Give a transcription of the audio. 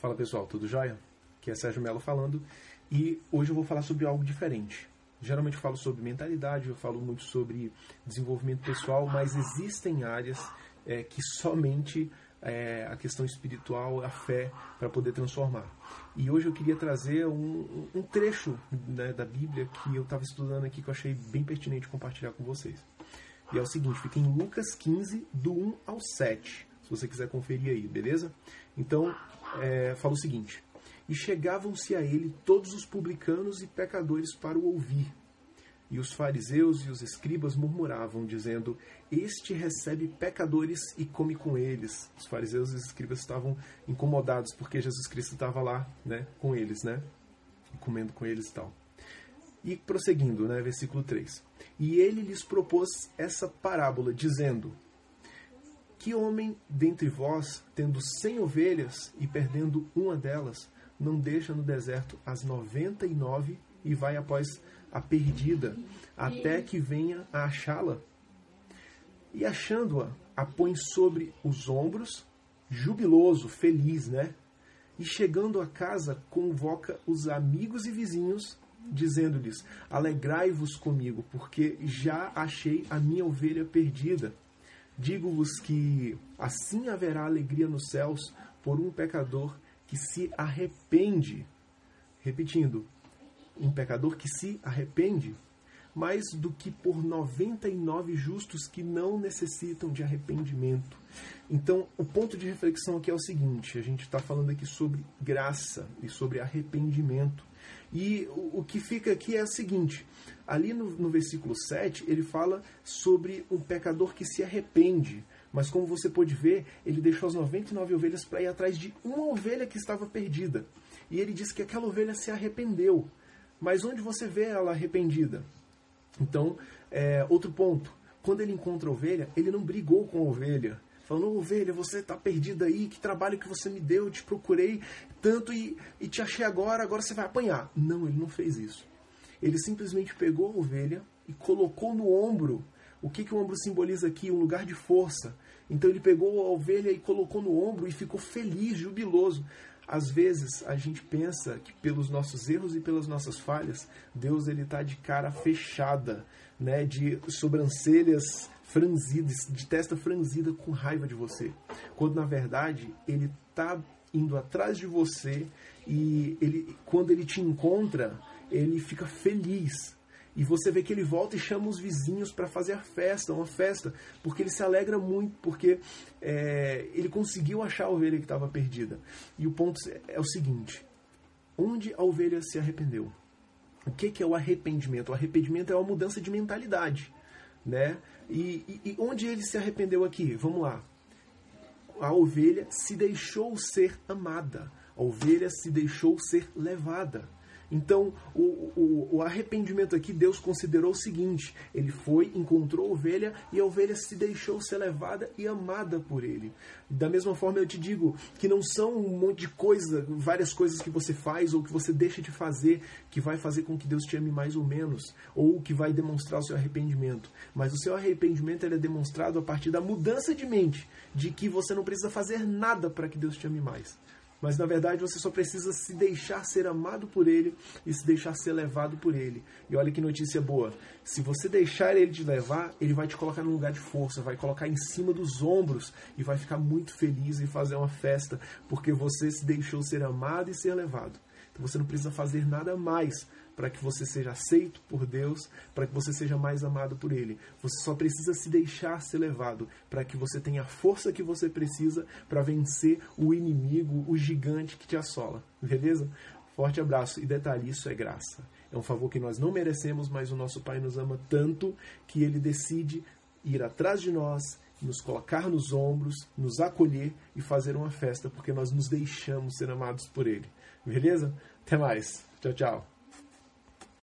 Fala pessoal, tudo jóia? Aqui é Sérgio Mello falando e hoje eu vou falar sobre algo diferente. Geralmente eu falo sobre mentalidade, eu falo muito sobre desenvolvimento pessoal, mas existem áreas é, que somente é, a questão espiritual, a fé, para poder transformar. E hoje eu queria trazer um, um trecho né, da Bíblia que eu estava estudando aqui que eu achei bem pertinente compartilhar com vocês. E é o seguinte, fica em Lucas 15, do 1 ao 7, se você quiser conferir aí, beleza? Então, é, fala o seguinte: E chegavam-se a ele todos os publicanos e pecadores para o ouvir. E os fariseus e os escribas murmuravam, dizendo: Este recebe pecadores e come com eles. Os fariseus e os escribas estavam incomodados porque Jesus Cristo estava lá, né, com eles, né, comendo com eles e tal. E prosseguindo, né, versículo 3. E ele lhes propôs essa parábola, dizendo: que homem dentre vós, tendo cem ovelhas e perdendo uma delas, não deixa no deserto as noventa e nove e vai após a perdida, até que venha a achá-la? E achando-a, a põe sobre os ombros, jubiloso, feliz, né? E chegando a casa, convoca os amigos e vizinhos, dizendo-lhes: Alegrai-vos comigo, porque já achei a minha ovelha perdida. Digo-vos que assim haverá alegria nos céus por um pecador que se arrepende. Repetindo, um pecador que se arrepende, mais do que por 99 justos que não necessitam de arrependimento. Então, o ponto de reflexão aqui é o seguinte: a gente está falando aqui sobre graça e sobre arrependimento. E o, o que fica aqui é o seguinte: ali no, no versículo 7, ele fala sobre um pecador que se arrepende. Mas como você pode ver, ele deixou as 99 ovelhas para ir atrás de uma ovelha que estava perdida. E ele diz que aquela ovelha se arrependeu. Mas onde você vê ela arrependida? Então, é, outro ponto. Quando ele encontra a ovelha, ele não brigou com a ovelha falando, ovelha, você está perdida aí, que trabalho que você me deu, eu te procurei tanto e, e te achei agora, agora você vai apanhar. Não, ele não fez isso. Ele simplesmente pegou a ovelha e colocou no ombro. O que, que o ombro simboliza aqui? Um lugar de força. Então ele pegou a ovelha e colocou no ombro e ficou feliz, jubiloso. Às vezes a gente pensa que pelos nossos erros e pelas nossas falhas, Deus ele está de cara fechada, né, de sobrancelhas franzidas, de testa franzida com raiva de você. Quando na verdade ele está indo atrás de você e ele, quando ele te encontra, ele fica feliz. E você vê que ele volta e chama os vizinhos para fazer a festa, uma festa, porque ele se alegra muito, porque é, ele conseguiu achar a ovelha que estava perdida. E o ponto é o seguinte: onde a ovelha se arrependeu? O que, que é o arrependimento? O arrependimento é uma mudança de mentalidade né? E, e, e onde ele se arrependeu aqui? Vamos lá. A ovelha se deixou ser amada. A ovelha se deixou ser levada. Então, o, o, o, arrependimento aqui, Deus considerou o seguinte: ele foi, encontrou a ovelha e a ovelha se deixou ser levada e amada por ele. Da mesma forma, eu te digo que não são um monte de coisa, várias coisas que você faz ou que você deixa de fazer que vai fazer com que Deus te ame mais ou menos, ou que vai demonstrar o seu arrependimento. Mas o seu arrependimento é demonstrado a partir da mudança de mente, de que você não precisa fazer nada para que Deus te ame mais. Mas na verdade você só precisa se deixar ser amado por Ele e se deixar ser levado por Ele. E olha que notícia boa: se você deixar Ele te levar, Ele vai te colocar num lugar de força, vai colocar em cima dos ombros e vai ficar muito feliz e fazer uma festa porque você se deixou ser amado e ser levado. Você não precisa fazer nada mais para que você seja aceito por Deus, para que você seja mais amado por Ele. Você só precisa se deixar ser levado para que você tenha a força que você precisa para vencer o inimigo, o gigante que te assola. Beleza? Forte abraço e detalhe: isso é graça. É um favor que nós não merecemos, mas o nosso Pai nos ama tanto que Ele decide ir atrás de nós, nos colocar nos ombros, nos acolher e fazer uma festa, porque nós nos deixamos ser amados por Ele. Beleza? Até mais. Tchau, tchau.